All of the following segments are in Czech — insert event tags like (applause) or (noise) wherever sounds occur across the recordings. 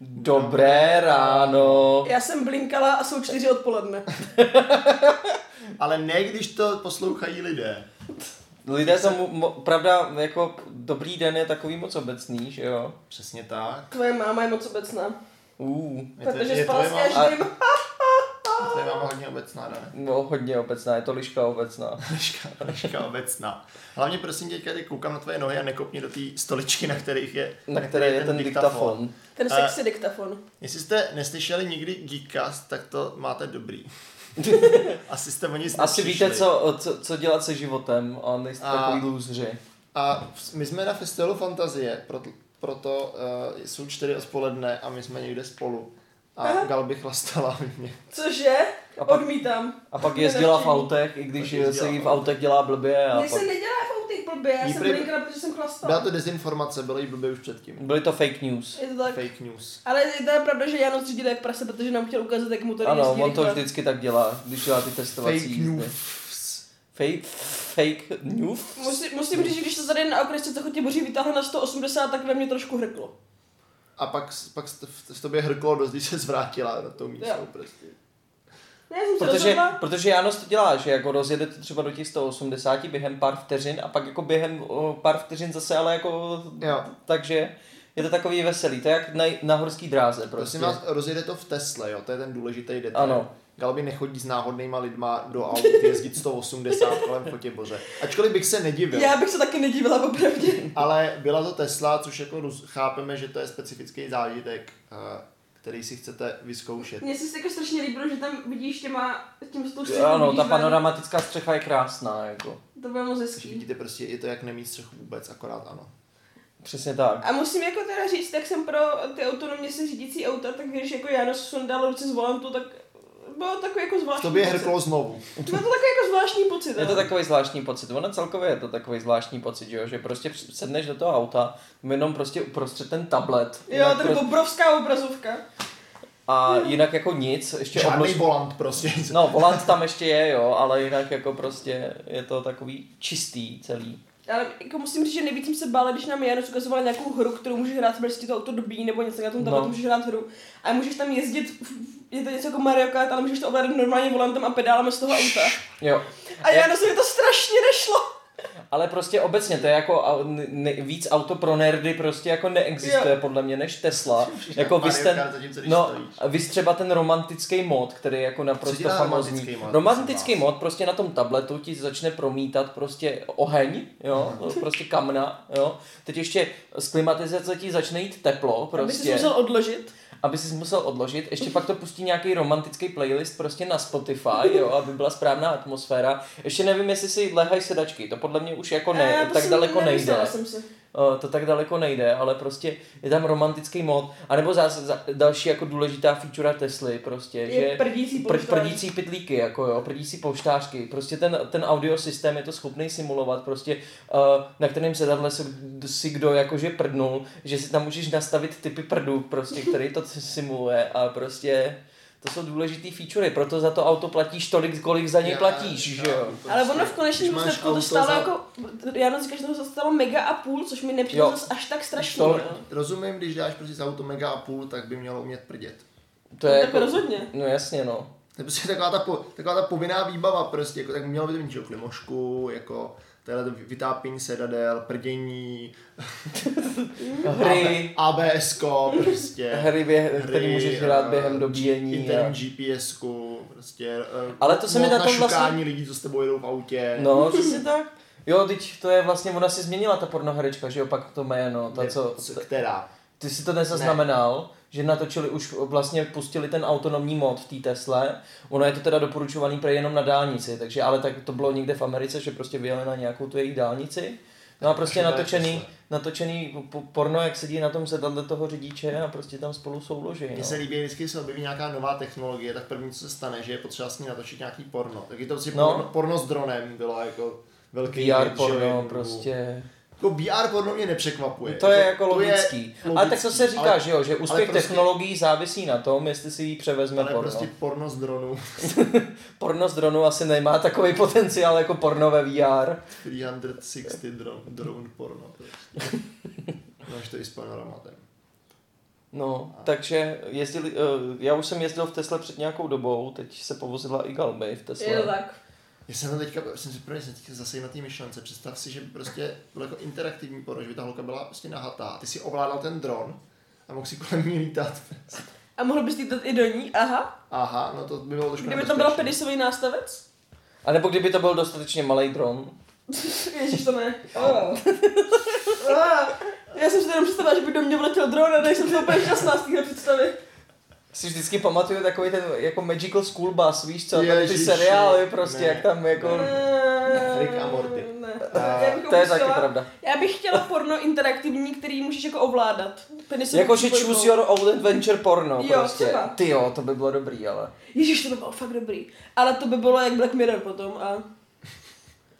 Dobré ráno. Já jsem blinkala a jsou čtyři odpoledne. (laughs) Ale ne, když to poslouchají lidé. Lidé to, mu- mo- pravda, jako dobrý den je takový moc obecný, že jo? Přesně tak. Tvoje máma je moc obecná. Uh, Je to- Protože je spala s každým. (laughs) To je máma hodně obecná, ne? no hodně obecná, je to liška obecná. (laughs) Liška, liška obecná. Hlavně prosím tě, tady koukám na tvoje nohy a nekopni do té stoličky, na kterých je, Na které je ten diktafon. Ten A- sexy diktafon. Jestli jste neslyšeli nikdy Geekcast, tak to máte dobrý. (laughs) Asi jste o nic Asi nepřišli. víte, co, co, co dělat se životem a nejste A- takový lůzři. A my jsme na festivalu Fantazie, proto, proto uh, jsou čtyři odpoledne a my jsme někde spolu. A Aha. Galby chlastala mě. Cože? A pak- Odmítám. A pak jezdila v autech, i když se jí v autech dělá blbě. A Mně pak... se nedělá v autech blbě, já jsem prý- blinkala, protože jsem chlastala. Byla to dezinformace, bylo jí blbě už předtím. Byly to fake news. Je to tak. Fake news. Ale je to pravda, že Janos řídil jak prase, protože nám chtěl ukázat, jak mu to Ano, on to vždycky tak dělá, když dělá ty testovací Fake jízdy. news. Fake, fake news? Musím, musím říct, že když to tady na okresce co chotě boží vytáhla na 180, tak ve mně trošku hrklo. A pak, pak v, tobě hrklo dost, když se zvrátila na tou místou Jo. prostě. Ne, Protože, protože Janos to dělá, že jako rozjede to třeba do těch 180 během pár vteřin a pak jako během o, pár vteřin zase, ale jako Jo. takže je to takový veselý, to je jak na, na horský dráze prostě. Prosím vás, rozjede to v Tesle, jo, to je ten důležitý detail. Ano. Galby nechodí s náhodnýma lidma do aut jezdit 180 kolem fotě boře. Ačkoliv bych se nedivil. Já bych se taky nedivila popravdě. Ale byla to Tesla, což jako chápeme, že to je specifický zážitek, eh, který si chcete vyzkoušet. Mně se jako strašně líbilo, že tam vidíš těma, tím s tou střechou Ano, ta ven. panoramatická střecha je krásná, jako. To bylo moc Takže hezký. vidíte prostě, je to jak nemít střechu vůbec, akorát ano. Přesně tak. A musím jako teda říct, tak jsem pro ty autonomně se řídící auta, tak když jako Janos sundal ruce z volantu, tak bylo takový jako zvláštní tobě pocit. hrklo znovu. Bylo to takový jako zvláštní pocit. Je to takový zvláštní pocit. Ono celkově je to takový zvláštní pocit, že, jo? že prostě sedneš do toho auta, jenom prostě uprostřed ten tablet. Jo, jinak tak pro- obrovská obrazovka. A jinak jako nic, ještě Žádný odlož... volant prostě. No, volant tam ještě je, jo, ale jinak jako prostě je to takový čistý celý. Ale jako musím říct, že nejvíc jsem se bála, když nám Janus ukazoval nějakou hru, kterou můžeš hrát, prostě to auto dobí nebo něco na tom tabletu No. můžeš hrát hru. A můžeš tam jezdit, je to něco jako Mario Kart, ale můžeš to ovládat normálně volantem a pedálem z toho auta. Jo. A Jak- Janus mi to strašně nešlo. Ale prostě obecně to je jako ne, víc auto pro nerdy prostě jako neexistuje Jo. podle mě než Tesla. (laughs) jako vy Mario jste, no, vy třeba ten romantický mod, který je jako naprosto dělá famózní. romantický mod, Romantický mod prostě na tom tabletu ti začne promítat prostě oheň, jo, (laughs) prostě kamna, jo. Teď ještě z klimatizace ti začne jít teplo Aby si prostě musel odložit. Aby si musel odložit, ještě pak to pustí nějaký romantický playlist prostě na Spotify, jo, aby byla správná atmosféra. Ještě nevím, jestli si lehají sedačky, to podle mě už jako ne, to tak jsem daleko nejde. si. Eh, to tak daleko nejde, ale prostě je tam romantický mod. A nebo zase za, další jako důležitá feature Tesly prostě, Je že prdící pr, prdící pytlíky, jako jo, prdící poštářky. Prostě ten, ten audio systém je to schopný simulovat, prostě uh, na kterém sedadle si, si kdo jakože prdnul, že si tam můžeš nastavit typy prdů, prostě, který to (laughs) simuluje a prostě to jsou důležitý featurey, proto za to auto platíš tolik, kolik za něj Já- platíš, já- že jo. Ale ono v konečném Když máš důsledku to stálo za- jako, Janus říká, že to stálo mega a půl, což mi nepřijde až tak strašný. To- no. Rozumím, když dáš prostě za auto mega a půl, tak by mělo umět prdět. To je tak jako, rozhodně. no jasně no. To je prostě taková ta, po, taková ta povinná výbava prostě, jako, tak mělo by to mít že jo, klimošku, jako tohle to vytápění sedadel, prdění, Hry, (laughs) ABS, prostě. hry, běh, který hry, můžeš hrát eh, během G- dobíjení. A... Interní GPSku, prostě. eh, Ale to se mi na tom vlastně- lidí, co s tebou jedou v autě. No, přesně tak. Jo, teď to je vlastně, ona si změnila ta pornoherečka, že jo, pak to jméno, ta co- Která? Ty si to nezaznamenal, že natočili už, vlastně pustili ten autonomní mod v té Tesle, ono je to teda doporučovaný pro jenom na dálnici, takže ale tak to bylo někde v Americe, že prostě vyjeli na nějakou tu jejich dálnici, no a prostě natočený, natočený po- porno, jak sedí na tom sedadle toho řidiče a prostě tam spolu souloží, Mně no. se líbí, vždycky když se objeví nějaká nová technologie, tak první, co se stane, že je potřeba s ní natočit nějaký porno. Tak je to prostě No. porno, porno, s dronem, bylo jako velký VR porno, prostě. Jako VR porno mě nepřekvapuje. To je jako to je logický. Ale tak co se říká, ale, že jo, že úspěch prostě- takový závisí na tom, jestli si ji převezme ale porno. prostě porno z dronu, (laughs) Porno z dronu asi nemá takový potenciál jako porno ve VR. 360 drone, drone porno. Prostě. Máš to i s panoramatem. No, takže jezdili, uh, já už jsem jezdil v Tesle před nějakou dobou, teď se povozila i Galby v Tesle. Je to tak. Já jsem to teďka, jsem si prvně jsem teďka zase na té myšlence. Představ si, že prostě bylo jako interaktivní porno, že by ta holka byla prostě nahatá. Ty si ovládal ten dron a mohl si kolem ní lítat. A mohl bys lítat i do ní? Aha. Aha, no to by bylo trošku Kdyby tam byl pedisový nástavec? A nebo kdyby to byl dostatečně malý dron. (laughs) Ježiš, to ne. Oh. (laughs) Já jsem si jenom představila, že by do mě vletěl dron a nejsem to úplně šťastná z téhle představy. Si vždycky pamatuju takový ten jako Magical School Bus, víš co, tady ty Ježiši, seriály prostě, ne. jak tam jako... Rick a Morty. Ne. A- To je taky pravda. Já bych chtěla porno interaktivní, který můžeš jako ovládat. Jakože přípojkou. choose your own adventure porno Jo, prostě. třeba. Ty jo, to by bylo dobrý, ale... Ježíš, to by bylo fakt dobrý. Ale to by bylo jak Black Mirror potom a...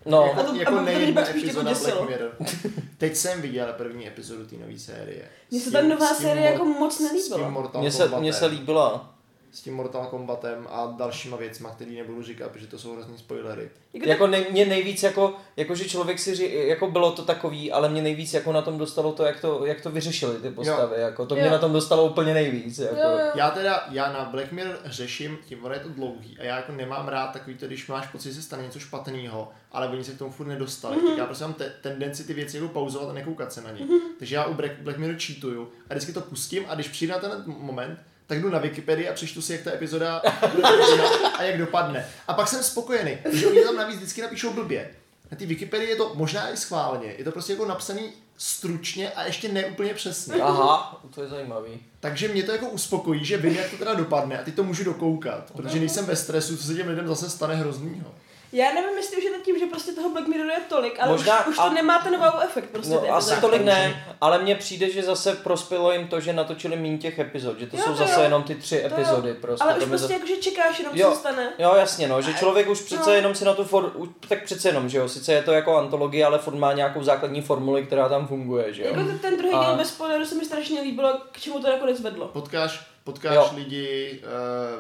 No, jako, A to- a jako to mě pak spíš jako epizoda děsilo. Black Mirror. (laughs) Teď jsem viděl první epizodu té nové série. Mně se ta nová série jako moc nelíbila. Mně se, mně se líbila. S tím Mortal Kombatem a dalšíma věcma, který nebudu říkat, protože to jsou hrozný spoilery. Jako, Jako nej, mě nejvíc jako, jako, že člověk si ří, jako bylo to takový, ale mě nejvíc jako na tom dostalo to, jak to, jak to vyřešili ty postavy, jako to mě Jo. na tom dostalo úplně nejvíc, jako. Jo, jo. Já teda, já na Black Mirror řeším, tím je to dlouhý a já jako nemám rád takový to, když máš pocit, že se stane něco špatného, ale oni se k tomu furt nedostali. Mhm. Mm-hmm. Tak já prostě mám te- tendenci ty věci jako pauzovat a nekoukat se na ně. Mhm. Mm-hmm. Takže já u Black, Black Mirror cheatuju a vždycky to pustím a když přijde na ten moment, tak jdu na Wikipedii a přečtu si, jak ta epizoda (laughs) a jak dopadne. A pak jsem spokojený, protože oni tam navíc vždycky napíšou blbě. Na té Wikipedii je to možná i schválně, je to prostě jako napsaný stručně a ještě neúplně přesně. Aha, to je zajímavý. Takže mě to jako uspokojí, že vím, jak to teda dopadne a teď to můžu dokoukat, protože nejsem ve stresu, co se těm lidem zase stane hroznýho. Já nevím, jestli už je to tím, že prostě toho Black Mirroru je tolik, ale Možná- už, už to a- nemá ten wow efekt prostě. No asi epizody. tolik to ne, ale mně přijde, že zase prospělo jim to, že natočili méně těch epizod, že to Jo, jsou to zase jo. jenom ty tři To jo. epizody prostě. Ale to už prostě zase- jakože čekáš jenom, Jo. co se stane. Jo, jasně, no, že člověk už přece no. jenom si na tu for, tak přece jenom, že jo, sice je to jako antologie, ale furt má nějakou základní formuli, která tam funguje, že jo. Jako ten, ten druhý A- díl bez spoileru se mi strašně líbilo, k čemu to nakonec vedlo. Potkáš, potkáš Jo. lidi,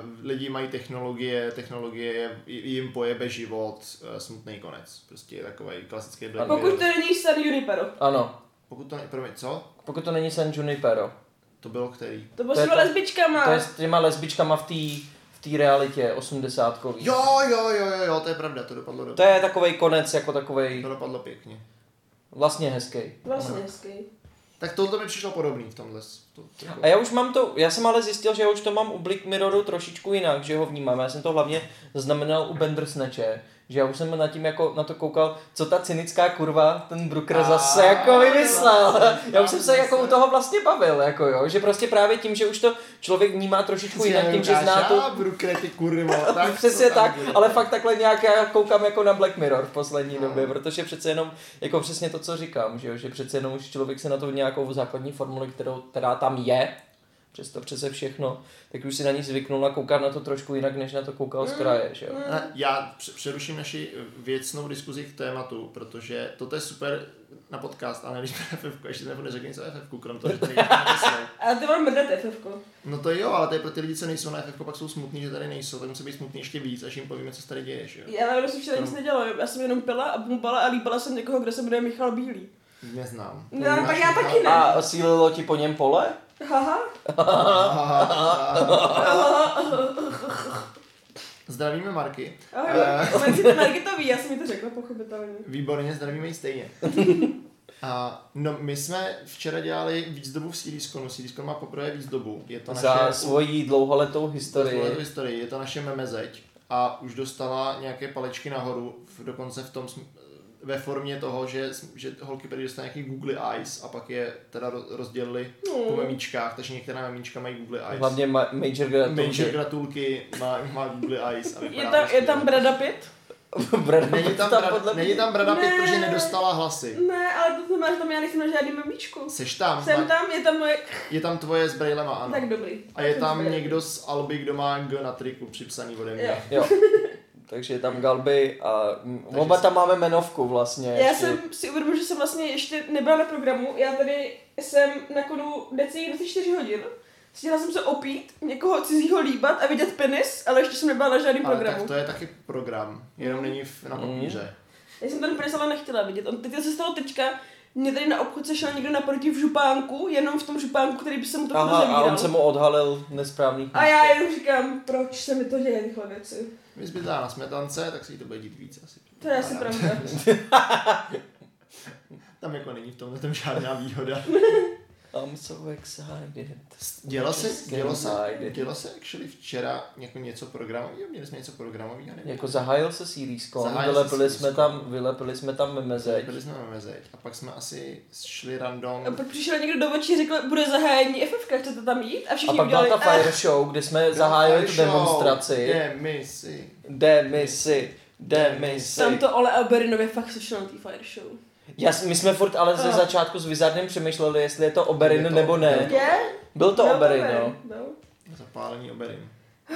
uh, lidi mají technologie, technologie jim pojebe život, uh, smutný konec. Prostě je takový klasický Black Pokud to není San Junipero. Ano, Pokud to ne, promiň, co? pokud to není San Junipero. To bylo který? To bylo To s těma to- lesbičkama. To je s těma lesbičkama v té v té realitě 80 Jo, jo, jo, jo, jo, to je pravda, to dopadlo To dobře. je takovej konec, jako takovej To dopadlo pěkně. vlastně hezký. Vlastně hezký. Tak tohle mi přišlo podobný v tomhle. To, jako. A já už mám to, já jsem ale zjistil, že já už to mám u Black Mirroru trošičku jinak, že ho vnímám. Já jsem to hlavně znamenal u Bandersnatche, že já už jsem nad tím jako na to koukal, co ta cynická kurva, ten Brooker A- zase jako vymyslel. Já už jsem se jako u toho vlastně bavil, jako jo, že prostě právě tím, že už to člověk vnímá trošičku jinak, tím, že zná tu, budu krety kurva, (laughs) tak Přesně tak, ale fakt takhle nějak já koukám jako na Black Mirror v poslední No. době, protože přece jenom, jako přesně to, co říkám, že, jo, že přece jenom už člověk se na to nějakou základní formuli, kterou, která tam je, přesto přece všechno, tak už si na ní zvyknul a koukat na to trošku jinak, než na to koukal z kraje, že jo. Ne, Já pře- přeruším naši věcnou diskuzi k tématu, protože toto je super na podcast, ale když FF, ještě nebo neřekni něco FF, krom toho, že tady. (laughs) Ale ty mám mrdat FFko. No to jo, ale to je pro ty lidi, co nejsou na FF, pak jsou smutní, že tady nejsou, tak musí být smutný ještě víc, až jim povíme, co se tady děje, že jo. Já ale jsem včera nic nedělala, já jsem jenom pila a bumpala a líbala jsem někoho, kdo se jmenuje Michal Bílý. Neznám. No, tak já taky ne. A sílilo ti po něm pole? Haha. (laughs) Zdravíme Marky. Ahoj. Eh. Marky- Marky to ví, já jsem mi to řekla pochopitelně. Výborně, zdravíme ji stejně. (laughs) A no, my jsme včera dělali výzdobu v Siriskonu. Siriskon má poprvé výzdobu. Je to naše... Za svoji dlouholetou Za historii. tuhle historii. Je to naše memezeď a už dostala nějaké palečky nahoru, v, dokonce v tom sm- ve formě toho, že, že holky prý dostali nějaký Google Eyes a pak je teda ro- rozdělili po memíčkách, takže některá memíčka mají Google Eyes. Hlavně ma- Major Major Gratulky. gratulky má, má Google Eyes. A Je tam, je skvěle. tam Brada Pitt? (laughs) Brad Není tam, tam podle není tam Brada Pitt, Ne. protože nedostala hlasy. Ne, ale to znamená, že tam já nejsem na žádný memíčku. Seš tam, Jsem tam, je tam moje... je tam tvoje s brailema, ano. Tak dobrý. A je tam někdo z Alby, kdo má G na triku připsaný ode mě. Jo. Jo. (laughs) Takže je tam Galby a mm, Takže oba jsi- tam máme jmenovku vlastně. Já ještě. jsem si uvědomil, že jsem vlastně ještě nebyla na programu. Já tady jsem na kodu decí 24 hodin. Stihla jsem se opít, někoho cizího líbat a vidět penis, ale ještě jsem nebyla na žádném Ale programu. tak to je taky program, jenom není v, na Mm. papíře. Já jsem ten penis ale nechtěla vidět. On teď se stalo teďka, mě tady na obchodce šel někdo naproti v župánku, jenom v tom župánku, který by se mu to Aha, a on se mu odhalil nesprávný A já jenom říkám, proč se mi to děje tyhle věci. Vy zbytá na smetance, tak se jí to bude dít víc asi. To je asi pravda. (laughs) Tam jako není v tomhle tom žádná výhoda. (laughs) I'm so excited. Dělo se, dělo se, dělo se actually včera jako něco programového? Měli jsme něco programového? nevím. Jako zahájil se se vylepili jsme tam, vylepili jsme tam memezeď. Byli jsme mezeď a pak jsme asi šli random. A pak přišel někdo do očí a řekl, bude zahájení FFK, chcete tam jít? A A všichni pak byla udělali, ta "Eh." Fire Show, kde jsme zahájili tu demonstraci. Demisi. Demisi, demisi. Tam to Ole Alberinově fakt sešlo na té Fire Show. Já, my jsme furt ale ze Ah. začátku s Wizardem přemýšleli, jestli je to Oberyn Je to- nebo ne. je to- Je? Byl to Oberyn, Oberyn, no. byl. Zapálený oberin.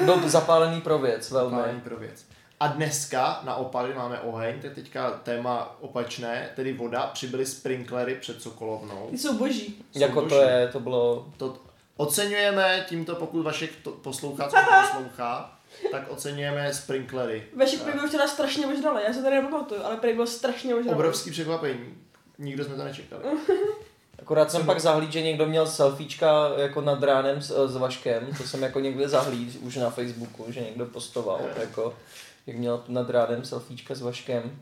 Byl zapálený pro věc, velmi. Zapálený pro věc. A dneska na opaly máme oheň, tak teďka téma opačné, tedy voda, přibyly sprinklery před Sokolovnou. Ty jsou boží. Jsou Jako to boží. je, to bylo... To oceňujeme tímto, pokud Vašek to poslouchá, co to poslouchá, tak oceňujeme sprinklery. Vašek prý byl včera strašně ožralý, já se tady nepamatuju, ale prý byl strašně ožralý. Obrovský překvapení. Nikdo jsme to nečekali. (laughs) Akorát jsem Co pak zahlíd, že někdo měl selfiečka jako nad ránem s, s Vaškem, to jsem jako někde zahlíd už na Facebooku, že někdo postoval, jako jak měl nad ránem selfiečka s Vaškem.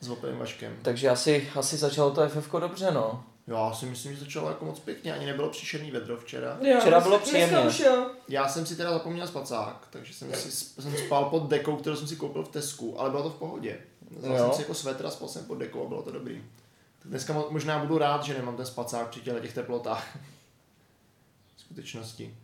S Vaškem. Takže asi, asi začalo to FF dobře, no. Já si myslím, že začalo jako moc pěkně, ani nebylo příšerný vedro včera. Jo, Včera bylo už jo. Já jsem si teda zapomněl spacák, takže jsem, si, jsem spal pod dekou, kterou jsem si koupil v Tesku, ale bylo to v pohodě. Vzal jsem si jako svetr a spal jsem pod dekou a bylo to dobrý. Tak dneska mo- možná budu rád, že nemám ten spacák při těch teplotách. (laughs) V skutečnosti.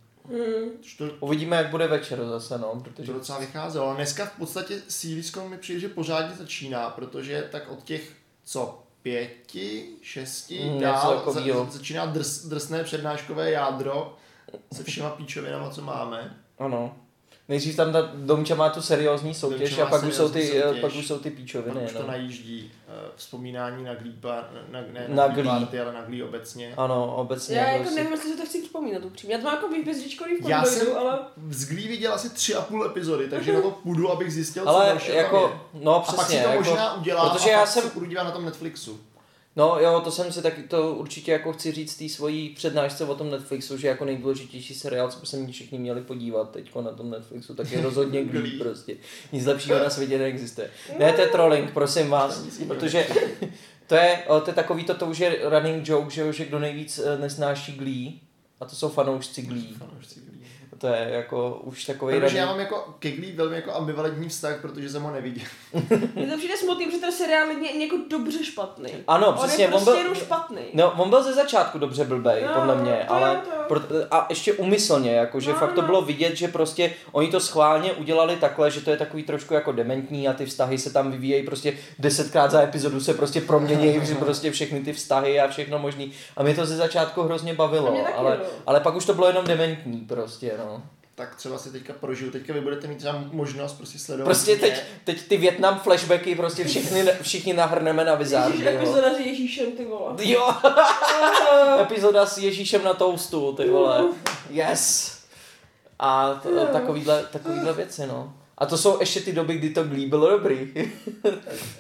Což to, Uvidíme, jak bude večer zase, no, protože... to docela vycházelo. Ale dneska v podstatě sílisko mi přijde, že pořádně začíná, protože tak od těch, co, pěti, šesti, Mm, dál za, začíná drs, drsné přednáškové jádro se všema píčovinama, co máme. Ano. Nejdřív tam ta Domča má tu seriózní soutěž Domča a pak už, jsou ty, soutěž. pak už jsou ty Pak píčoviny. už to No. najíždí uh, vzpomínání na Glee, bar, na, ne, Na na, party, ale na Glee obecně. Ano, obecně. Já jako prostě. nevím, jestli to chci připomínat upřímně. Já to mám jako výbězdičkový v Já Androidu, jsem ale... z Glee viděl asi tři a půl epizody, takže na to půjdu, abych zjistil, co Ale dalšího tam jako, je. no A pak si přesně, to jako, možná udělá protože a já pak jsem- se budu dívat na tom Netflixu. no jo, to jsem si taky, to určitě jako chci říct té svojí přednášce o tom Netflixu, že jako nejdůležitější seriál, co by se mě všichni měli podívat teď na tom Netflixu, tak je rozhodně (laughs) Glee prostě. Nic lepšího na světě neexistuje. Ne, to je trolling, prosím vás, protože to je, (laughs) to je takový to, to už je running joke, že, jo, že kdo nejvíc eh, nesnáší Glee, a to jsou fanoušci Glee. Fanoušci Glee. To je jako už takový Protože já running... mám jako ke Glee velmi jako ambivalentní vztah, protože jsem ho neviděl. (laughs) Mně to přijde smutný, protože ten seriál je jako dobře špatný. Ano, On přesně, je on prostě byl- jenom špatný. No, on byl ze začátku dobře blbej, Jo, podle mě, to ale to jo. pro, a ještě umyslně, jako, že No, fakt to no. bylo vidět, že prostě oni to schválně udělali takhle, že to je takový trošku jako dementní a ty vztahy se tam vyvíjejí prostě desetkrát za epizodu se prostě proměnějí, (laughs) že prostě všechny ty vztahy a všechno možný. A mě to ze začátku hrozně bavilo, ale, no. ale pak už to bylo jenom dementní prostě, no. Tak třeba si teďka prožiju, teďka vy budete mít třeba možnost prostě sledovat. Prostě teď, teď ty Větnam flashbacky prostě všichni, všichni nahrneme na Wizardy, Ježíš, jo. epizoda s Ježíšem, ty vole. Jo, (laughs) epizoda s Ježíšem na toustu, ty vole. Yes. A t- takovýhle, takovýhle věci, no. A to jsou ještě ty doby, kdy to Glee bylo dobrý.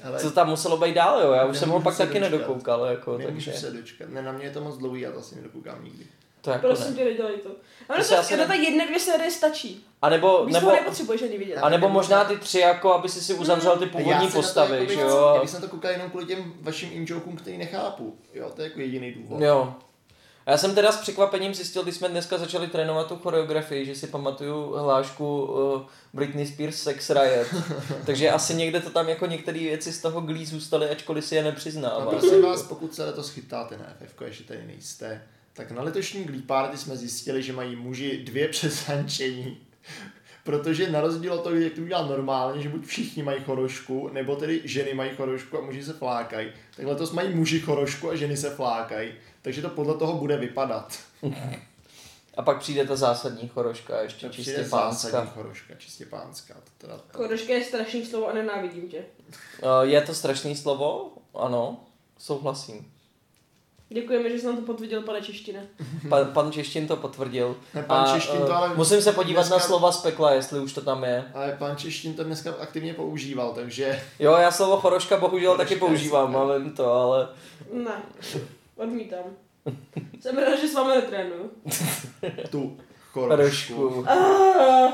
Hele, Co tam muselo být dál, jo? Já už jsem ho pak taky dočkat. nedokoukal, jako, Nemůžu takže se dočkat. Ne, na mě je to moc dlouhý, já to asi nedokoukám nikdy. To jako Prosím ne. tě, nedělej to. Ale To se to, to, ne- ta jedna, dvě série stačí. A nebo, nebo, nepotřebuješ ani vidět. a nebo možná ty tři, jako aby si si uzavřel ty A já původní to postavy, že Já jo? bych se na to koukal jenom kvůli těm vašim in-jokům, který nechápu. Jo, to je jako jediný důvod. Jo. A já jsem teda s překvapením zjistil, když jsme dneska začali trénovat tu choreografii, že si pamatuju hlášku uh, Britney Spears Sex Riot. (laughs) Takže asi někde to tam jako některé věci z toho Glee zůstaly, ačkoliv si je A nepřiznává. prosím vás, pokud se letos chytáte na FF, ještě tady nejste, tak na letošní Glee Party jsme zjistili, že mají muži dvě (laughs) přeshančení. Protože na rozdíl od toho, jak to udělá normálně, že buď všichni mají chorošku, nebo tedy ženy mají chorošku a muži se flákají, tak letos mají muži chorošku a ženy se flákají. Takže to podle toho bude vypadat. A pak přijde ta zásadní choroška, ještě To čistě přijde zásadní pánská. choroška, čistě pánská. To teda, to... Kodoška je strašný slovo a nenávidím tě. Uh, je to strašný slovo? Ano, souhlasím. Děkujeme, že jsi nám to potvrdil, pane čeština. (laughs) Pan, pan Češtin to potvrdil. Ne, pan Češtin to eh, ale musím se podívat dneska- na slova z pekla, jestli už to tam je. Ale pan Češtin to dneska aktivně používal, takže Jo, já slovo choroška bohužel Choroška taky používám, ale to, ale... Ne, odmítám. Jsem ráda, že s vámi netrénuju. tu chorošku. Chorošku. Ah,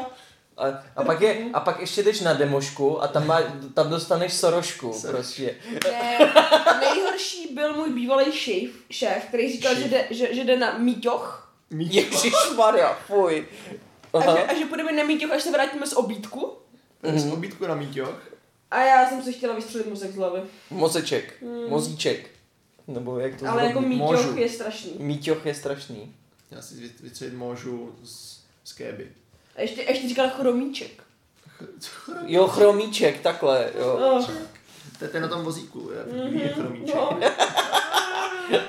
A, a, pak je, a pak ještě jdeš na demošku a tam, má, tam dostaneš sorošku Sorošku. prostě. ne, nejhorší byl můj bývalý šéf, šéf, který říkal, že jde, že, že jde na míťoch. Ježišmarja, fuj. A Aha. že, a že půjdeme na míťoch, až se vrátíme z obídku. Z obítku na míťoch. A já jsem si chtěla vystřelit mozek z hlavy. Mozeček, mozíček. Nebo jak to Ale jako míťoch je strašný. Míťoch je strašný. Já si vy- vytřelit můžu z, z kéby. A ještě, ještě říkala chromíček. Jo, chromíček, takhle, jo. Oh. To je ten na tom vozíku, je, Mhm, je chromíček. no. (laughs)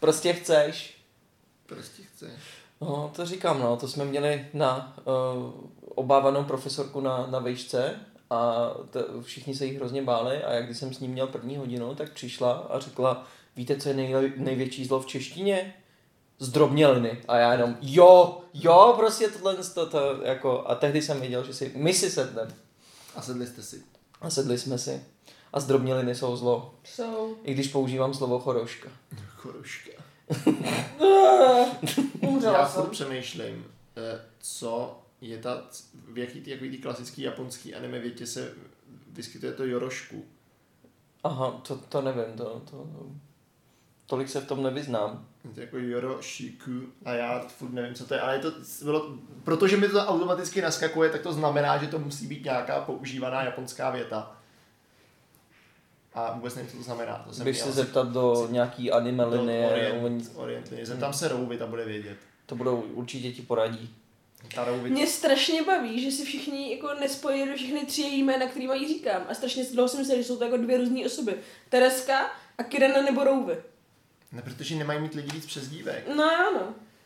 Prostě chceš. Prostě chce. No, to říkám, no, to jsme měli na uh, obávanou profesorku na, na vejšce a to, všichni se jí hrozně báli a jak když jsem s ní měl první hodinu, tak přišla a řekla, víte, co je nej, největší zlo v češtině? Zdrobněliny. A já jenom, jo, jo, prostě tohle, to, to, jako, a tehdy jsem věděl, že si, my si sedneme. A sedli jste si. A sedli jsme si. A zdrobněliny jsou zlo. Jsou. I když používám slovo choroška. Choroška. (laughs) Já jsem. přemýšlím, eh, co je ta, v jaký ty, jaký ty klasický japonský anime větě se vyskytuje to Jorošku. Aha, to, to nevím, to, to, tolik se v tom nevyznám. Je to jako Yoroshiku a já furt nevím, co to je, ale je to, bylo, protože mi to automaticky naskakuje, tak to znamená, že to musí být nějaká používaná japonská věta. A vůbec nevím, co to znamená. To jsem Běž se zeptat do nějaký anime linie, Orient, oni Orient linie. Zeptám se Rouvi, ta bude vědět. to budou, určitě ti poradí. Mě strašně baví, že si všichni jako nespojí do všechny tři její jména, který mají říkám. A strašně dlouho jsem myslela, že jsou to jako dvě různé osoby. Tereska a Kirana nebo Rouvy. Ne, protože nemají mít lidi víc přezdívek. No ano.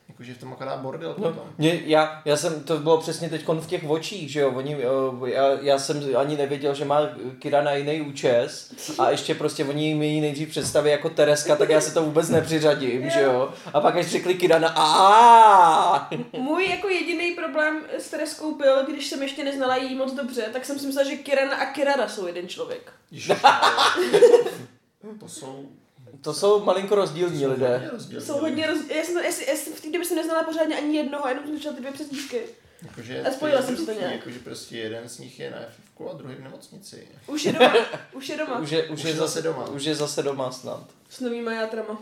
Jakože v tom akorát bordel No, potom. mě, já, já jsem, to bylo přesně teď v těch očích, že jo, oni, eh, já, já jsem ani nevěděl, že má Kirana jiný účes a ještě prostě oni mi ji nejdřív představí jako Tereska, tak já se to vůbec nepřiřadím, že jo, a pak až řekli Kirana, a Můj jako jediný problém s Tereskou byl, když jsem ještě neznala jí moc dobře, tak jsem si myslela, že Kirana a Kirara jsou jeden člověk. (laughs) to jsou... To jsou malinko rozdílní jsou lidé. hodně rozdílní. Jsou hodně roz... Já jsem, já, jsem- já jsem v té době jsem neznala pořádně ani jednoho, jenom jsem slyšela ty dvě přezdívky. Jakože, A spojila je jsem si to nějak. Jakože prostě jeden z nich je na FFku a druhý v nemocnici. Už je doma, už je doma. Už je, už, je zase doma. Už je zase doma snad. S novýma játrama.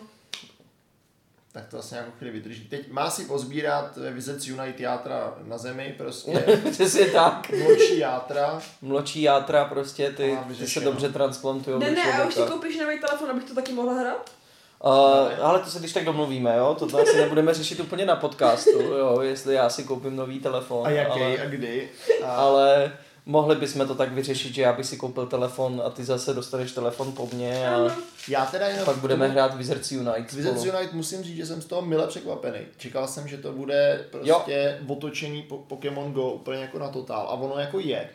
Tak to asi nějakou chvíli vydrží. Teď má si pozbírat Wizards Unite játra na zemi, prostě (laughs) Přesně tak. mladší játra. Mločí játra prostě, ty, ty se dobře transplantují Ne, ne, a už si koupíš nový telefon, abych to taky mohla hrát? Uh, ale to se když tak domluvíme, jo? To asi nebudeme řešit úplně na podcastu, jo? Jestli já si koupím nový telefon. A jaký ale, a kdy. A ale mohli bychom to tak vyřešit, že já bych si koupil telefon a ty zase dostaneš telefon po mně a já teda jenom... pak budeme hrát Wizards Unite Wizards spolu. Unite musím říct, že jsem z toho mile překvapený. Čekal jsem, že to bude prostě jo. otočení po- Pokémon Go úplně jako na totál. A ono jako je.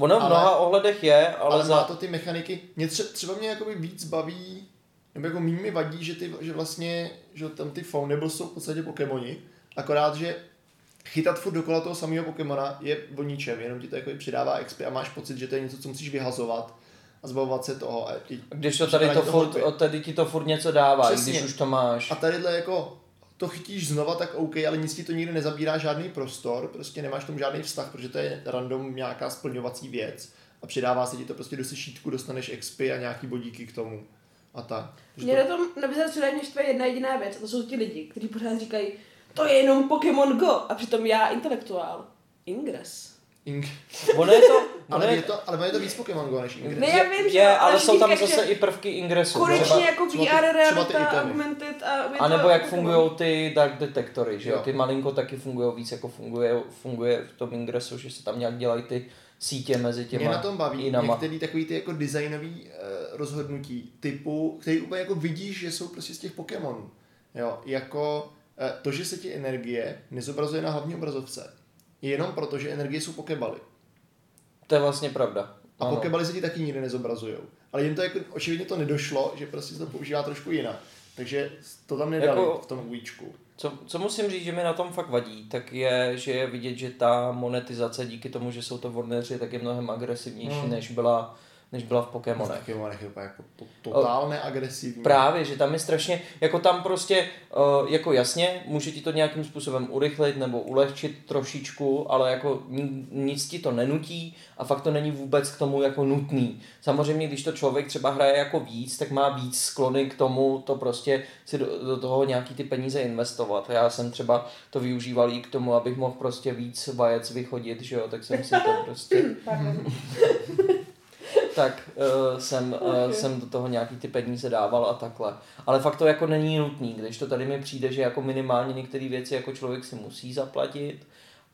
Ono v Ale- mnoha ohledech je, ale, Ale, za... má to ty mechaniky. Mě tře- třeba mě jakoby víc baví, nebo jako méně mi vadí, že, ty, že vlastně, že tam ty Foundables jsou v podstatě Pokémoni, akorát, že chytat furt dokola toho samého Pokémona je o ničem, jenom ti to jako přidává XP a máš pocit, že to je něco, co musíš vyhazovat a zbavovat se toho. A, ti- Když to tady to furt, tady ti to furt něco dává, i Přesně. když už to máš. a tadyhle jako to chytíš znova, tak OK, ale nic ti to nikdy nezabírá žádný prostor, prostě nemáš tomu žádný vztah, protože to je random nějaká splňovací věc a přidává se ti to prostě do sešítku, dostaneš XP a nějaký bodíky k tomu. A tak. Mě to- na tom na štve jedna jediná věc, a to jsou ti lidi, kteří pořád říkají, to je jenom Pokémon Go, a přitom já intelektuál. Ingress. Ink. Ono je to, (laughs) ono Ale je, je to, ale je to víc Pokémon Go než Ingress. Ne, já vím, že je, ale ale jsou tam zase i prvky ingresu. Konečně třeba- jako VR třeba ty realita, augmented a... A nebo jak Pokémon. fungují ty dark detektory, že jo? Jo. Ty malinko taky fungují víc, jako funguje, funguje v tom ingresu, že se tam nějak dělají ty sítě mezi těma Mě na tom baví jinama. některý takový ty jako designový uh, rozhodnutí typu, který úplně jako vidíš, že jsou prostě z těch Pokémonů. Jo, jako to, že se ti energie nezobrazuje na hlavní obrazovce, je jenom proto, že energie jsou Pokébaly. To je vlastně pravda. A Ano. Pokébaly se ti taky nikdy nezobrazují. Ale jim to jako, očividně to nedošlo, že prostě se to používá trošku jinak. Takže to tam nedali Jako- v tom ujíčku. Co, co musím říct, že mi na tom fakt vadí, tak je, že je vidět, že ta monetizace díky tomu, že jsou to Warneri, tak je mnohem agresivnější, Hmm. než byla než byla v V Pokémonech. Pokémonech je úplně jako to, totálně agresivní. Právě, že tam je strašně, jako tam prostě, uh, jako jasně, může ti to nějakým způsobem urychlit nebo ulehčit trošičku, ale jako ni- nic ti to nenutí a fakt to není vůbec k tomu jako nutný. Samozřejmě, když to člověk třeba hraje jako víc, tak má víc sklony k tomu to prostě si do, do toho nějaký ty peníze investovat. Já jsem třeba to využíval i k tomu, abych mohl prostě víc vajec vychodit, že jo, tak jsem si to (laughs) prostě. (laughs) tak uh, jsem, uh, Ok. jsem do toho nějaký ty peníze dával a takhle. Ale fakt to jako není nutný, když to tady mi přijde, že jako minimálně některé věci jako člověk si musí zaplatit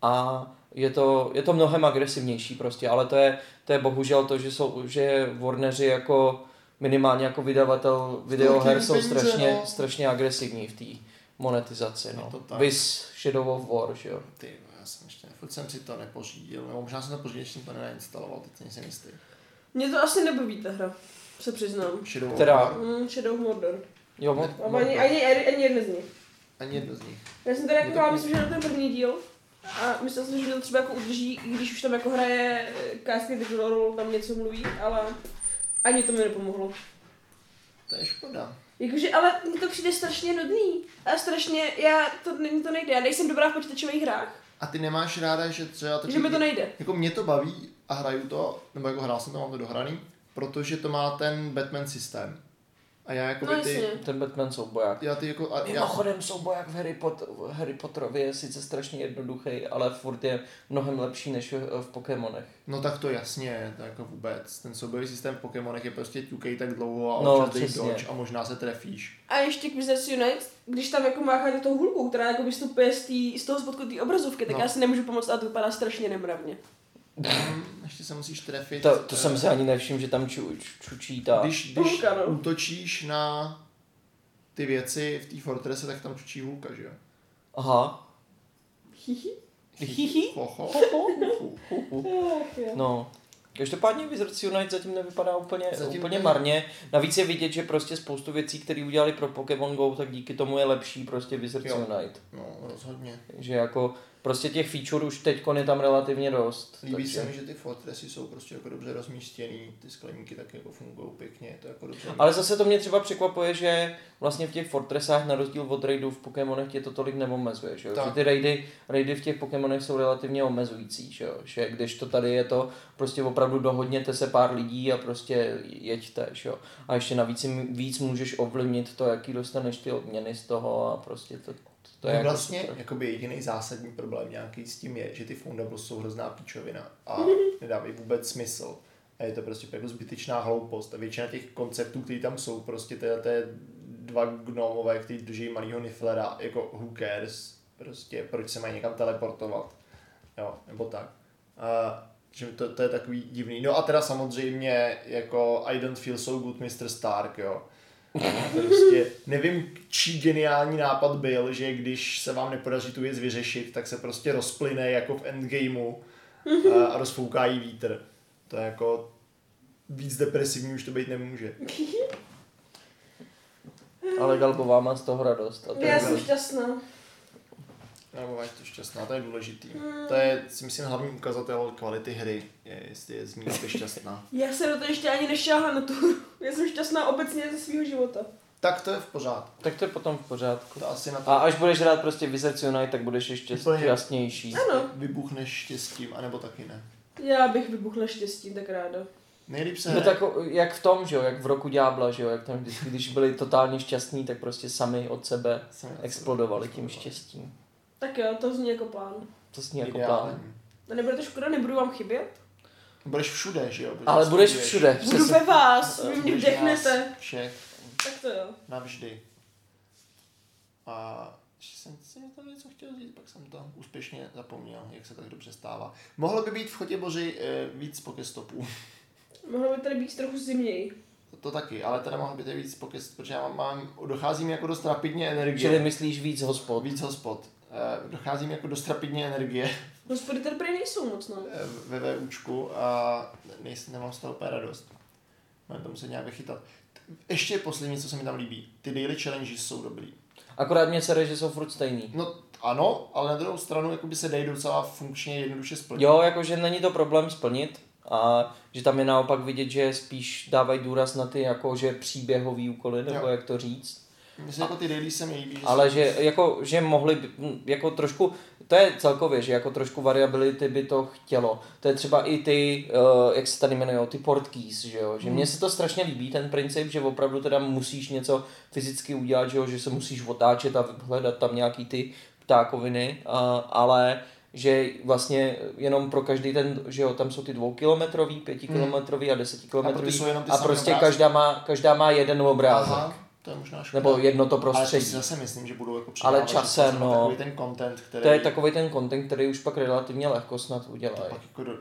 a je to, je to mnohem agresivnější prostě, ale to je, to je bohužel to, že, jsou, že Warneri jako minimálně jako vydavatel videoher jsou peníze, strašně, no. strašně agresivní v té monetizaci. No. to tak. Vys Shadow of War, že jo. Ty, já jsem ještě, furt jsem si to nepořídil, nebo možná jsem to pořídil, když jsem to nenainstaloval, teď nejsem jistý. Mě to asi nebaví ta hra, se přiznám. Shadow of Teda- War? Mm, Shadow Mordor. Jo, mo- A ani, ani, ani, ani jeden z nich. Ani jedno z nich. Já jsem tady jako to myslím, že na ten první díl. A myslel jsem, že to třeba jako udrží, i když už tam jako hraje Casky the Glory, tam něco mluví, ale ani to mi nepomohlo. To je škoda. Jakože, ale mně to přijde strašně nudný. A strašně, já, to, není to nejde, já nejsem dobrá v počítačových hrách, A ty nemáš ráda, že třeba taky... že mi to nejde. Jako mě to baví a hraju to, nebo jako hrál jsem to, mám to dohraný, protože to má ten Batman systém. A já jako No ty, jasně. ten Batman souboják. já ty jako, a já, Mimochodem souboják v Harry, Pot- v Harry Potterovi je sice strašně jednoduchý, ale furt je mnohem lepší než v, v Pokémonech. no tak to jasně, to jako vůbec. Ten soubojový systém v Pokémonech je prostě ťukej tak dlouho a No, občas dodge a možná se trefíš. A ještě k Wizards Unite, když tam jako mácháte tou hulkou, která jako vystupuje z, tý, z toho spodku té obrazovky, tak No. já si nemůžu pomoct a to vypadá strašně nemravně. Ještě se musíš trefit. To, to eh, jsem si ani nevšiml, že tam ču, ču, čučí ta... Když, když Hulka, no. útočíš na ty věci v té fortrese, tak tam čučí hulka, že jo? Aha. Hihi. No. Každopádně Wizards Unite zatím nevypadá úplně, Zatím úplně ne. marně. Navíc je vidět, že prostě spoustu věcí, které udělali pro Pokémon Go, tak díky tomu je lepší prostě Wizards Jo. Unite. No, rozhodně. Takže jako prostě těch feature už teď je tam relativně dost. Líbí takže... se mi, že ty fortresy jsou prostě jako dobře rozmístěný, ty skleníky tak jako fungují pěkně, je to jako dobře. Ale zase to mě třeba překvapuje, že vlastně v těch fortresách na rozdíl od raidů v Pokémonech tě to tolik neomezuje, že, jo? Že ty raidy, raidy v těch Pokémonech jsou relativně omezující, že, jo? že když to tady je to prostě opravdu dohodněte se pár lidí a prostě jeďte, že jo? a ještě navíc víc můžeš ovlivnit to, jaký dostaneš ty odměny z toho a prostě to, to je no jako vlastně super. jakoby jediný zásadní problém nějaký s tím je, že ty fundables jsou hrozná píčovina a (laughs) nedávají vůbec smysl. A je to prostě jako zbytečná hloupost. A většina těch konceptů, které tam jsou, prostě je, to je dva gnomové, kteří drží malýho niflera, jako who cares, prostě proč se mají někam teleportovat, jo, nebo tak. A, že to, to, je takový divný. No a teda samozřejmě jako I don't feel so good Mr. Stark, jo. Prostě nevím, čí geniální nápad byl, že když se vám nepodaří tu věc vyřešit, tak se prostě rozplyne jako v endgameu a, a rozfouká jí vítr. To je jako víc depresivní už to být nemůže. Ale Galbová má z toho radost. A to Já je jsem šťastná. Nebo je to šťastná, to je důležitý. To je, si myslím, hlavní ukazatel kvality hry, je, jestli je z ní jste šťastná. (laughs) Já se do toho ještě ani nešáhla na tu. Já jsem šťastná obecně ze svého života. Tak to je v pořádku. Tak to je potom v pořádku. To asi na to A až budeš hrát prostě Wizards Unite, tak budeš ještě šťastnější. Ano. vybuchneš štěstím, anebo taky ne. Já bych vybuchla štěstím tak ráda. Nejlíp se No tak jak v tom, že jo, jak v roku Ďábla, že jo, jak tam vždycky, když byli totálně šťastní, tak prostě sami od sebe Sami od sebe explodovali tím štěstím. Tak jo, to zní jako plán. To zní jako Ideální. plán. A nebude to škoda, nebudu vám chybět? Budeš všude, že jo? Protože Ale budeš studuješ. všude, Budu přesně. ve vás, vy mě Budeš vdechnete. Všech, Tak to jo. navždy. A ještě jsem si tam něco chtěl říct, pak jsem to úspěšně zapomněl, jak se tak dobře stává. Mohlo by být v Chotěboři eh, víc pokestopů. Mohlo by tady být trochu zimněji. To, to taky, ale teda mohlo by to víc pokest, protože já mám, mám dochází mi jako dost rapidně energie. Čili myslíš víc hospod. Víc hospod. Eh, dochází mi jako dost rapidně energie (laughs) Hospody tady prý nejsou moc, no. eh, ve VUčku a nejsem, nemám z toho úplně radost. Mám to muset nějak vychytat. ještě poslední, co se mi tam líbí. Ty daily challenges jsou dobrý. Akorát mě sere, že jsou furt stejný. No ano, ale na druhou stranu jakoby se dají docela funkčně jednoduše splnit. Jo, jakože není to problém splnit a že tam je naopak vidět, že spíš dávají důraz na ty jakože příběhový úkoly, nebo Jo. jak to říct. Myslím, jako ty daily se mi líbí, že Ale že jako, že mohli, jako trošku, to je celkově, že jako trošku variability by to chtělo. To je třeba i ty, uh, jak se tady jmenují, ty portkeys, že jo. Že mně se to strašně líbí, ten princip, že opravdu teda musíš něco fyzicky udělat, že jo, že se musíš otáčet a hledat tam nějaký ty ptákoviny, uh, ale že vlastně jenom pro každý ten, že jo, tam jsou ty dvoukilometrový, pětikilometrový a desetikilometrový Hmm. A ty a samý prostě každá má, každá má jeden obrázek. Aha, to je možná škoda. Nebo jedno to Ale to prostředí. si zase myslím, že budou jako Ale časem, to no. Takový ten content, který To je takový ten content, který už pak relativně lehko snad udělají. pak jako do,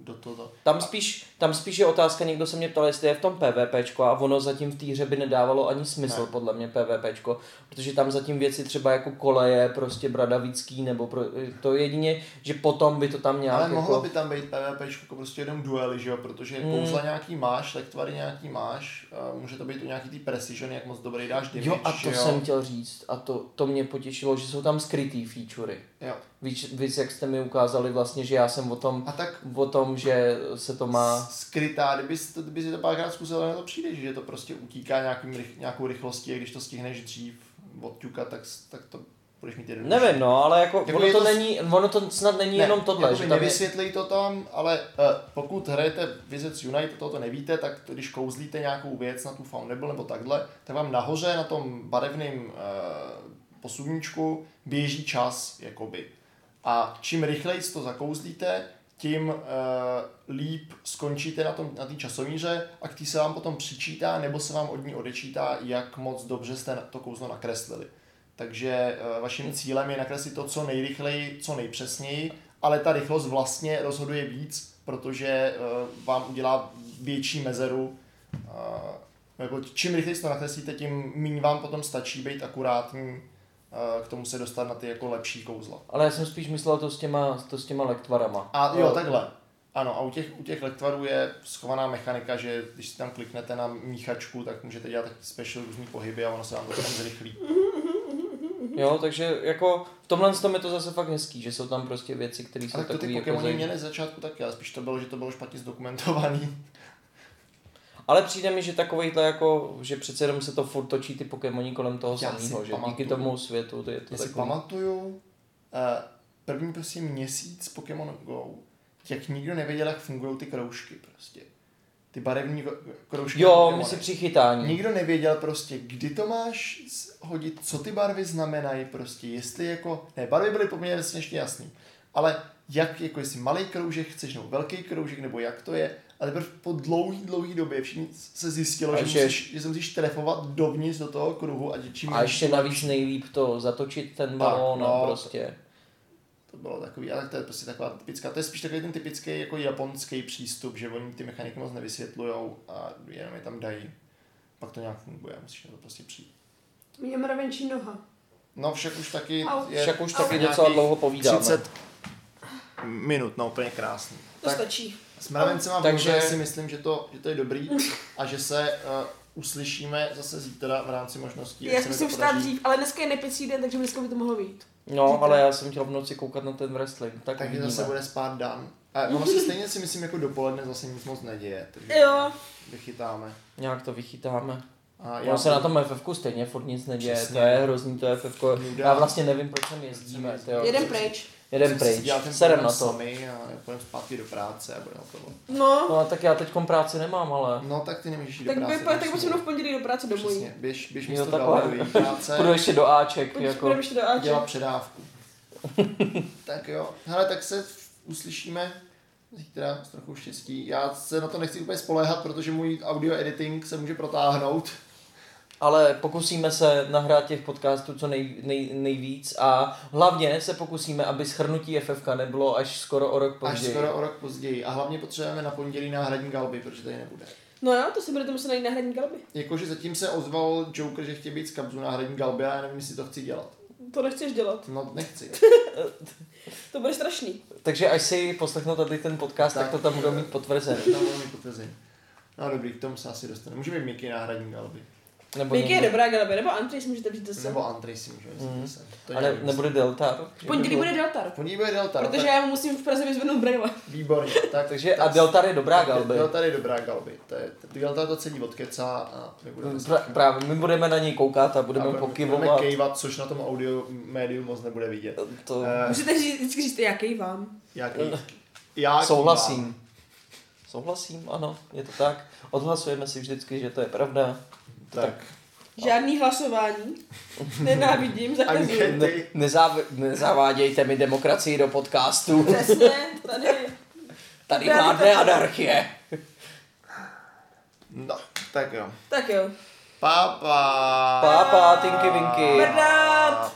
do toho. Tam spíš, tam spíš je otázka, někdo se mě ptal, jestli je v tom PvPčko a ono zatím v té hře by nedávalo ani smysl, Ne. podle mě PvPčko, protože tam zatím věci třeba jako koleje, prostě bradavický, nebo pro, to jedině, že potom by to tam nějak Ale jako... mohlo by tam být PvP jako prostě jenom duely, že jo, protože Hmm. kouzla nějaký máš, tak tvary nějaký máš, a může to být u nějaký ty precision, jak moc dobrý dáš damage, Jo, a to že jsem chtěl říct, a to, to mě potěšilo, že jsou tam skrytý featurey. Jo. Víš, víc, jak jste mi ukázali vlastně, že já jsem o tom, A tak o tom, že se to má... skrytá, kdyby si to, kdyby si to párkrát zkusil, ale na to přijde, že to prostě utíká nějakým, nějakou rychlostí a když to stihneš dřív odťukat, tak, tak to budeš mít jeden. Nevím, no, ale jako, Jako ono, to to není, ono to snad není jenom tohle, jakoby že tam je, nevysvětlí to tam, ale uh, pokud hrajete Wizards Unite a tohoto nevíte, tak to, když kouzlíte nějakou věc na tu Foundable nebo takhle, tak vám nahoře na tom barevném uh, posuvníčku běží čas, jakoby. A čím rychleji to zakouzlíte, tím uh, líp skončíte na tom na té časomíře a k se vám potom přičítá nebo se vám od ní odečítá, jak moc dobře jste to kouzlo nakreslili. Takže uh, vaším cílem je nakreslit to co nejrychleji, co nejpřesněji, ale ta rychlost vlastně rozhoduje víc, protože uh, vám udělá větší mezeru. Uh, nebo čím rychleji to nakreslíte, tím méně vám potom stačí být akurátní, k tomu se dostat na ty jako lepší kouzla. ale já jsem spíš myslel to s těma, to s těma lektvarama. A jo, takhle. Ano, a u těch, u těch lektvarů je schovaná mechanika, že když si tam kliknete na míchačku, tak můžete dělat taky special různý pohyby a ono se vám to tam zrychlí. (laughs) Jo, takže jako v tomhle tom je to zase fakt hezký, že jsou tam prostě věci, které jsou Ale to ty jako Pokémony zajímavé. měly z začátku taky, ale spíš to bylo, že to bylo špatně zdokumentovaný. Ale přijde mi, že takovýhle jako, že přece jenom se to furt točí ty Pokémoni kolem toho Já si samého, že díky pamatuju. tomu světu to je to Já si takový. pamatuju eh, první prostě měsíc Pokémon Go, jak nikdo nevěděl, jak fungují ty kroužky prostě. Ty barevní kroužky. Jo, my si přichytání. Nikdo nevěděl prostě, kdy to máš hodit, co ty barvy znamenají prostě, jestli jako, ne, barvy byly poměrně směšně jasný, ale jak, jako jestli malý kroužek chceš, nebo velký kroužek, nebo jak to je, ale teprve po dlouhý, dlouhý době všichni se zjistilo, A že, ještě- musíš, že se musíš trefovat dovnitř do toho kruhu a že čím A ještě navíc nejlíp to zatočit ten balón no, a prostě. To bylo takový, ale to je prostě taková typická, to je spíš takový ten typický jako japonský přístup, že oni ty mechaniky moc nevysvětlujou a jenom je tam dají. Pak to nějak funguje, musíš na to prostě přijít. Mě mravenčí noha. No však už taky je Však už taky docela dlouho povídáme. 30 minut, no úplně krásný. To Tak stačí. s mravencem a Takže- si myslím, že to, že to je dobrý a že se uh, uslyšíme zase zítra v rámci možností. Já zkusím to vstát dřív, ale dneska je nepicí den, takže dneska by to mohlo být. No, ale já jsem chtěl v noci koukat na ten wrestling, tak Takže uvidíme. zase bude spát Dan. A ono se stejně si myslím, jako dopoledne zase nic moc neděje. Takže Jo. Vychytáme. Nějak to vychytáme. A Já se na tom FF je furt nic neděje, Přesně. to je hrozný to FF. Já vlastně nevím, proč sem jezdíme. Jedem pryč. Jedem pryč, serem na to. Sami a půjdeme zpátky do práce a bude hotovo. No. No tak já teď práci nemám, ale No tak ty nemůžeš jít Tak, do by, práce. tak musíš pojď se mnou v pondělí do práce domů. Přesně, běž, běž místo do práce, půjdu ještě do Aček, Pojď, jako. ještě do Ače. dělat předávku. (laughs) tak jo, hele, tak se uslyšíme zítra s trochu štěstí. Já se na to nechci úplně spoléhat, protože můj audio editing se může protáhnout. Ale pokusíme se nahrát těch podcastů co nej, nej, nejvíc a hlavně se pokusíme, aby schrnutí FFK nebylo až skoro o rok Až později. skoro o rok později. A hlavně potřebujeme na pondělí náhradní galby, protože tady nebude. No jo, to si budete muset najít náhradní galby. Jakože zatím se ozval Joker, že chtěl být z kabzu náhradní galby a já nevím, jestli to chci dělat. To nechceš dělat. No, nechci. (laughs) To bude strašný. Takže až si poslechnu tady ten podcast, tak, Tak. to tam budou mít potvrzené. Tam budu mít potvrzení. No dobrý, k tomu se asi dostane. Může být Mickey náhradní Galby. Nebo Vicky je dobrá galby, nebo Antry si můžete vzít zase. Nebo Andrej si může vzít Mhm. zase. To Ale nebude Delta. V pondělí bude Deltar. V pondělí bude Delta. Protože tak já mu musím v Praze vyzvednout brýle. Výborně. Tak, (laughs) Takže a Delta je dobrá Galby. Delta je dobrá Galby. To je, Delta to celý odkecá a my budeme Pra, právě, my budeme na něj koukat a budeme budeme pokyvovat. kejvat, což na tom audio médiu moc nebude vidět. To Eh, Musíte říct, vždycky říct, jaký vám. jaký, jaký souhlasím. Souhlasím, ano, je to tak. Odhlasujeme si vždycky, že to je pravda. Tak, Žádný hlasování. (laughs) Nenávidím, zakazuju. Ne, nezáv, nezavádějte mi demokracii do podcastu. Přesně, (laughs) tady. Tady vládne anarchie. no, tak jo. Tak jo. Papa. Pápa, tinky vinky. Mrdát.